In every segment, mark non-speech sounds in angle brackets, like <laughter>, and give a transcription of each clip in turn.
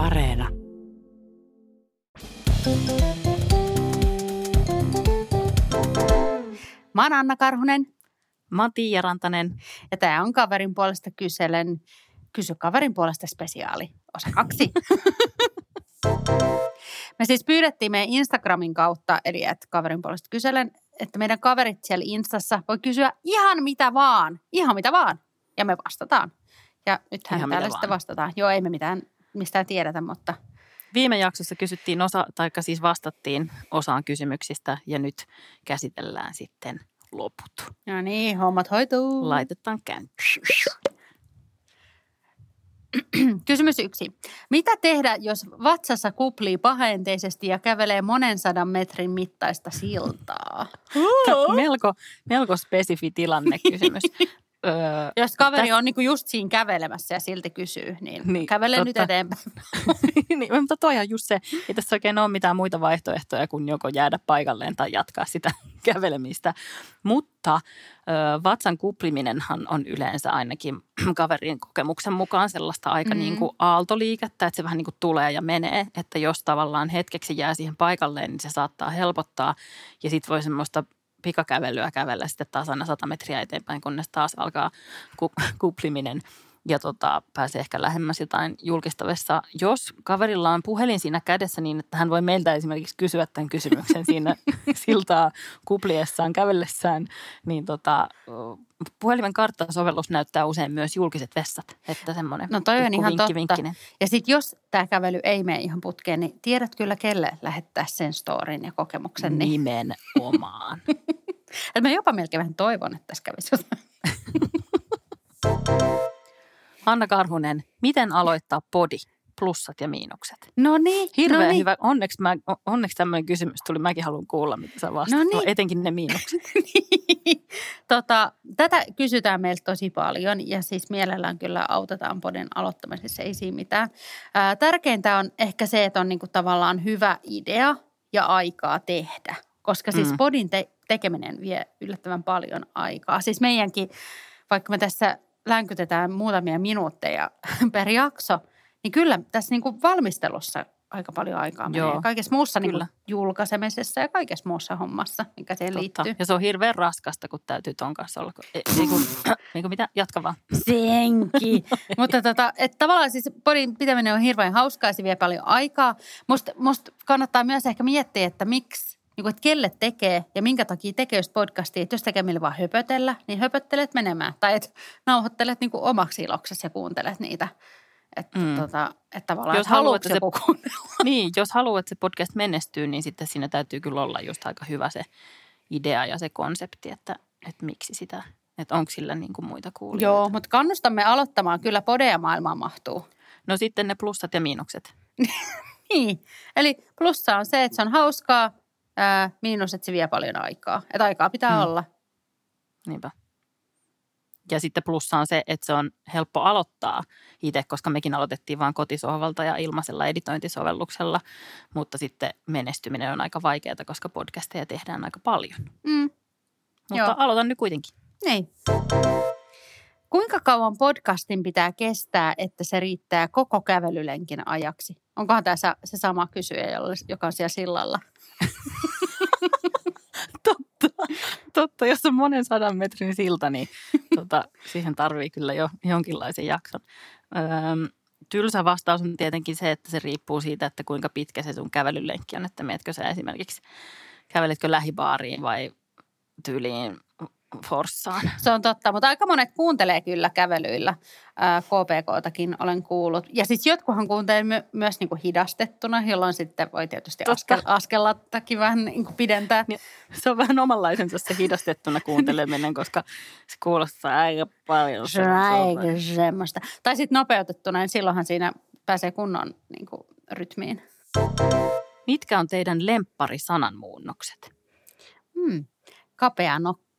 Areena. Mä oon Anna Karhunen Mä oon Tiia Rantanen. ja tämä on kaverin puolesta kyselen Kysy kaverin puolesta spesiaali, osa kaksi. <laughs> Me siis pyydettiin meidän Instagramin kautta, eli että kaverin puolesta kyselen, että meidän kaverit siellä Instassa voi kysyä ihan mitä vaan, ihan mitä vaan, ja me vastataan. Ja nythän Ihan täällä sitten vastataan. Joo, ei me mitään mistään tiedetä, mutta Viime jaksossa kysyttiin osa, tai siis vastattiin osaan kysymyksistä ja nyt käsitellään sitten loput. no niin, hommat hoituu. Laitetaan käyntiin. <clears throat> Kysymys yksi. Mitä tehdä, jos vatsassa kuplii pahaenteisesti ja kävelee monen sadan metrin mittaista siltaa? Melko, melko spesifi tilanne kysymys. <laughs> öö, Jos kaveri Täs- on niinku just siinä kävelemässä ja silti kysyy, niin, Niin, kävele nyt totta. eteenpäin. <laughs> niin, mutta toihan just se, ei tässä oikein ole mitään muita vaihtoehtoja kuin joko jäädä paikalleen tai jatkaa sitä <laughs> kävelemistä. Mutta ö, vatsan kupliminenhan on yleensä ainakin <clears throat> kaverin kokemuksen mukaan sellaista aika Mm. mm. niin kuin aaltoliikettä, että se vähän niin kuin tulee ja menee. Että jos tavallaan hetkeksi jää siihen paikalleen, niin se saattaa helpottaa. Ja sitten voi semmoista pikakävelyä kävellä sitten taas aina 100 metriä eteenpäin, kunnes taas alkaa ku- kupliminen ja tota, pääsee ehkä lähemmäs jotain julkistavessa. Jos kaverilla on puhelin siinä kädessä niin, että hän voi meiltä esimerkiksi kysyä tämän kysymyksen siinä <laughs> siltaa kupliessaan, kävellessään, niin tota, puhelimen karttasovellus näyttää usein myös julkiset vessat. Että semmoinen No toi on ihan vinkki, totta. vinkkinen. Ja sitten jos tämä kävely ei mene ihan putkeen, niin tiedät kyllä kelle lähettää sen storin ja kokemuksen. Niin. Nimenomaan. <laughs> Et mä jopa melkein vähän toivon, että tässä kävisi jotain. <laughs> Anna Karhunen, miten aloittaa podi? Plussat ja miinukset. No niin, Hirveän no niin. hyvä. Onneksi, mä, onneksi tämmöinen kysymys tuli. Mäkin haluan kuulla, mitä sä vastaat. No niin. etenkin ne miinukset. <laughs> tota, tätä kysytään meiltä tosi paljon ja siis mielellään kyllä autetaan podin aloittamisessa, ei siinä mitään. Ää, tärkeintä on ehkä se, että on niinku tavallaan hyvä idea ja aikaa tehdä, koska siis Mm. podin te- tekeminen vie yllättävän paljon aikaa. Siis meidänkin, vaikka me tässä länkytetään muutamia minuutteja <laughs> per jakso, niin kyllä tässä niinku valmistelussa aika paljon aikaa menee. Joo, kaikessa muussa niinku kyllä. julkaisemisessa ja kaikessa muussa hommassa, mikä siihen Totta. liittyy. Ja se on hirveän raskasta, kun täytyy ton kanssa olla. Ei, ei kun, <clears throat> ei kun mitä? Jatka vaan. Senki. <laughs> Mutta tota, että tavallaan siis podin pitäminen on hirveän hauskaa ja se vie paljon aikaa. Musta must kannattaa myös ehkä miettiä, että miksi, niin kuin, että kelle tekee ja minkä takia tekee just podcastia. Että jos tekee millä vaan höpötellä, niin höpöttelet menemään. Tai että nauhoittelet niin kuin omaksi iloksesi ja kuuntelet niitä. Että Mm. tota, et tavallaan, Jos haluat, että se- joku kuunnella. <laughs> Niin, jos haluat, että se podcast menestyy, niin sitten siinä täytyy kyllä olla just aika hyvä se idea ja se konsepti, että, että miksi sitä, että onko sillä niin kuin muita kuulijoita. Joo, mutta kannustamme aloittamaan. Kyllä podeja maailmaan mahtuu. No sitten ne plussat ja miinukset. <laughs> Niin, eli plussa on se, että se on hauskaa, ää, miinus, että se vie paljon aikaa. Että aikaa pitää Mm. olla. Niinpä. Ja sitten plussa on se, että se on helppo aloittaa itse, koska mekin aloitettiin vain kotisohvalta ja ilmaisella editointisovelluksella, mutta sitten menestyminen on aika vaikeaa, koska podcasteja tehdään aika paljon. Mm, Mutta Joo. aloitan nyt kuitenkin. niin. Kuinka kauan podcastin pitää kestää, että se riittää koko kävelylenkin ajaksi? Onkohan tämä se sama kysyjä, joka on siellä sillalla? Totta. Jos on monen sadan metrin silta, niin tota, siihen tarvii kyllä jo jonkinlaisen jakson. Öö, tylsä vastaus on tietenkin se, että se riippuu siitä, että kuinka pitkä se sun kävelylenkki on. Että meetkö sä esimerkiksi, käveletkö lähibaariin vai tyyliin Forssaan? Se on totta, mutta aika monet kuuntelee kyllä kävelyillä. KPKtakin olen kuullut. Ja siis jotkuhan kuuntelee my- myös niin kuin hidastettuna, jolloin sitten voi tietysti Totta. askel, askellattakin vähän niin kuin pidentää. Niin, Se on vähän omanlaisensa se hidastettuna kuunteleminen, koska se kuulostaa aika paljon. Se aika semmoista. Tai sitten nopeutettuna, niin silloinhan siinä pääsee kunnon niin kuin, rytmiin. Mitkä on teidän lempparisananmuunnokset? Hmm. Kapea nokka.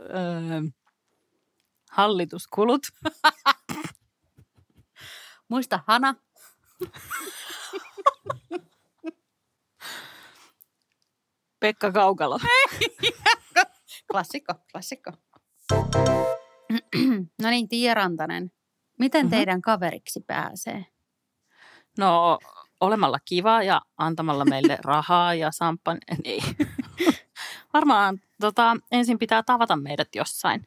Öö, hallituskulut. Muista hana. Pekka Kaukalo. Klassikko, klassikko. no niin, Tiia Rantanen. Miten Mhm. teidän kaveriksi pääsee? No olemalla kiva ja antamalla meille rahaa ja samppan. Ei. <laughs> Varmaan tota, ensin pitää tavata meidät jossain.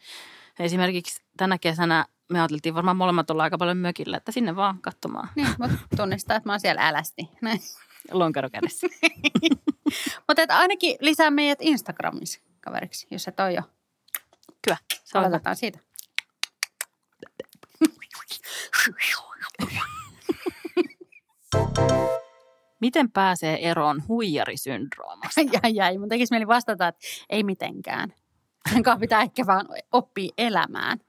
Esimerkiksi tänä kesänä me ajateltiin varmaan molemmat olla aika paljon mökillä, että sinne vaan katsomaan Niin, mutta tunnistaa, että mä oon siellä älästi. Näin. lonkero kädessä. <laughs> Mutta et ainakin lisää meidät Instagramissa kaveriksi, jos et ole jo. Kyllä, se. Aloitetaan siitä. <laughs> Miten pääsee eroon huijarisyndroomasta? <laughs> Jäi, jäi. Mun tekisi mieli vastata, että ei mitenkään. Sen kanssa pitää ehkä vaan oppia elämään.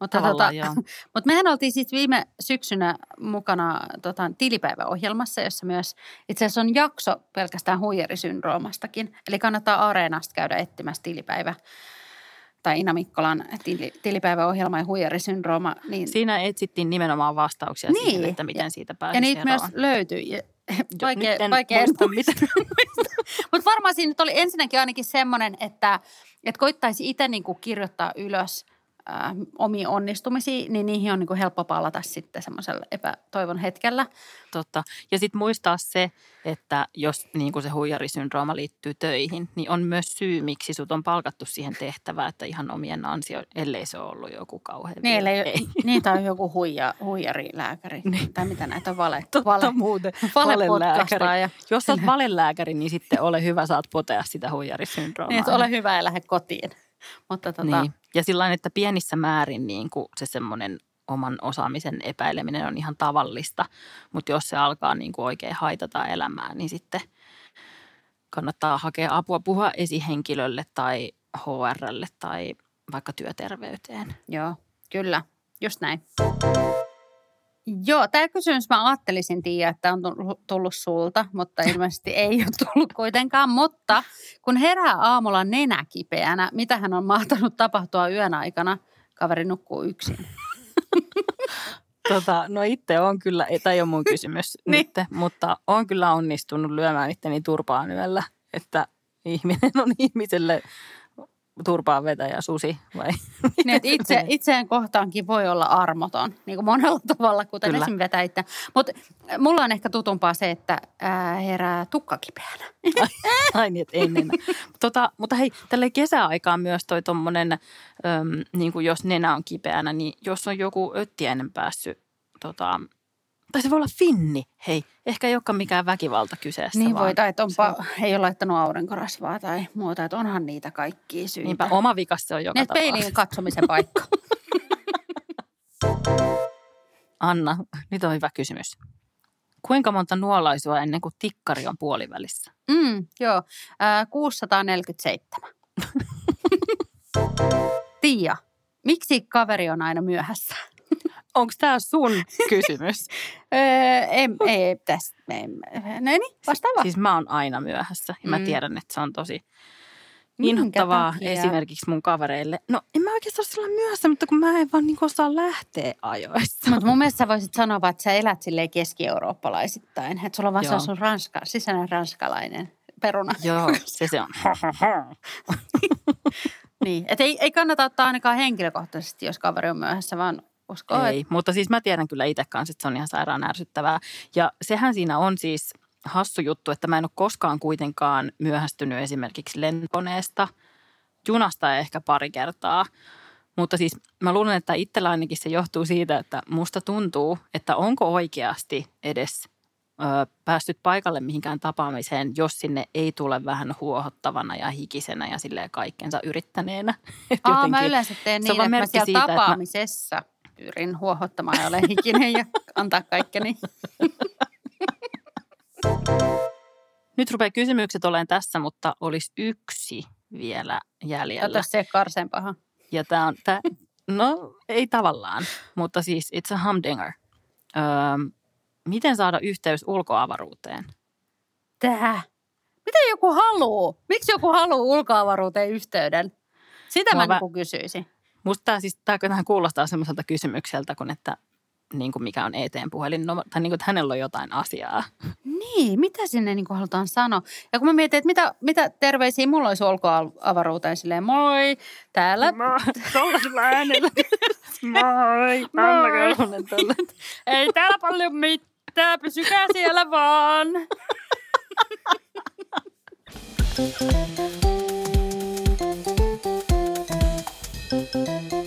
Mutta, tota, <laughs> mutta mehän oltiin siis viime syksynä mukana tota, tilipäiväohjelmassa, jossa myös itse asiassa on jakso pelkästään huijarisyndroomastakin. Eli kannattaa Areenasta käydä etsimässä tilipäivä tai Ina Mikkolan tili, tilipäiväohjelma ja huijarisyndrooma. Niin, Siinä etsittiin nimenomaan vastauksia Niin. siihen, että miten siitä pääsee ja niitä eroon. myös löytyi. Vaikea, nyt en vaikea muista, mitä. <laughs> Mutta varmaan siinä nyt oli ensinnäkin ainakin semmoinen, että, että koittaisi itse niinku kirjoittaa ylös äh, omiin onnistumisiin, niin niihin on niinku helppo palata sitten semmoisella epätoivon hetkellä. Totta. Ja sitten muistaa se, että jos niin kuin se huijarisyndrooma liittyy töihin, niin on myös syy, miksi sut on palkattu siihen tehtävään, että ihan omien ansio, ellei se ole ollut joku kauhean Niin, eli Ei. niitä on joku huija, huijarilääkäri, Niin. tai mitä näitä <laughs> on, vale, Totta vale, muuten. <laughs> Valelääkäri. Ja, Jos olet <laughs> valelääkäri, niin sitten ole hyvä, saat potea sitä huijarisyndroomaa. niin, ole hyvä ja lähde kotiin. Mutta tota, Niin. Ja sillä että pienissä määrin niin kuin se semmoinen oman osaamisen epäileminen on ihan tavallista, mutta jos se alkaa niin kuin oikein haitata elämää, niin sitten kannattaa hakea apua, puhua esihenkilölle tai HRlle tai vaikka työterveyteen. Joo, kyllä. Just näin. Joo, tämä kysymys mä ajattelisin, Tiia, että on tullut- sulta, mutta ilmeisesti ei ole tullut kuitenkaan. Mutta kun herää aamulla nenä kipeänä, mitä hän on mahtanut tapahtua yön aikana? Kaveri nukkuu yksin. <laughs> Tota, no itse on kyllä, tämä ei ole mun kysymys <laughs> Niin. nyt, mutta on kyllä onnistunut lyömään itteni turpaan yöllä, että ihminen on ihmiselle turpaan vetäjä susi vai? <laughs> Niin, itse, itseään kohtaankin voi olla armoton, niin kuin monella <laughs> tavalla, kuten Kyllä. esim. vetä itse. Mutta mulla on ehkä tutumpaa se, että ää, herää tukka kipeänä. Ai niin, että ennen. <laughs> tota, mutta hei, tälle kesäaikaan myös toi tommonen, äm, niin kuin jos nenä on kipeänä, niin jos on joku öttiäinen päässyt, tota, tai se voi olla finni, hei, ehkä ei olekaan mikään väkivalta kyseessä. Niin vaan voi, tai että se onpa, ei ole laittanut aurinkorasvaa tai muuta, että onhan niitä kaikkia syitä. Niinpä oma vikas se on joka Niin, peiliin katsomisen paikka. <laughs> Anna, nyt on hyvä kysymys. Kuinka monta nuolaisua ennen kuin tikkari on puolivälissä? Mm, joo, äh, <laughs> 647. Tiia, miksi kaveri on aina myöhässä? Onko tämä sun <laughs> kysymys? Öö, ei, ei, tästä, ei, no niin, vastaa vaan. siis mä oon aina myöhässä ja mä Mm. tiedän, että se on tosi inhottavaa esimerkiksi mun kavereille. No en mä oikeastaan olla myöhässä, mutta kun mä en vaan niin osaa lähteä ajoissa. Mutta mun mielestä sä voisit sanoa että sä elät silleen keski-eurooppalaisittain. Että sulla on vaan sun ranska, sisäinen ranskalainen peruna. Joo, <laughs> se se on. <laughs> Niin, että ei, ei kannata ottaa ainakaan henkilökohtaisesti, jos kaveri on myöhässä, vaan uskoo, Ei, mutta siis mä tiedän kyllä itse kanssa, että se on ihan sairaan ärsyttävää. Ja sehän siinä on siis hassu juttu, että mä en ole koskaan kuitenkaan myöhästynyt esimerkiksi lentokoneesta. Junasta ehkä pari kertaa. Mutta siis mä luulen, että itsellä ainakin se johtuu siitä, että musta tuntuu, että onko oikeasti edes ö, päässyt paikalle mihinkään tapaamiseen, jos sinne ei tule vähän huohottavana ja hikisenä ja silleen kaikkensa yrittäneenä. <laughs> Aa, mä yleensä teen niin, että mä siellä siitä, että mä- tapaamisessa pyrin huohottamaan ja olen hikinen ja antaa kaikkeni. <laughs> Nyt rupeaa kysymykset olemaan tässä, mutta olisi yksi vielä jäljellä. Ota se karsen paha. Ja tämä on, tää, no ei tavallaan, mutta siis it's a humdinger. Öö, miten saada yhteys ulkoavaruuteen? Tää. Mitä joku haluu? Miksi joku haluu ulkoavaruuteen yhteyden? Sitä Mua mä vä- niin kysyisin. Musta tämä siis, tämähän kuulostaa semmoiselta kysymykseltä, kun että niin kuin mikä on eteen puhelin, no, tai niin kuin, että hänellä on jotain asiaa. Niin, mitä sinne niin kuin halutaan sanoa? Ja kun mä mietin, että mitä, mitä terveisiä mulla olisi ulkoavaruuteen silleen, moi, täällä. Tuollaisella äänellä. <laughs> moi, moi. <laughs> Ei täällä paljon mitään, pysykää siellä vaan. <laughs> Música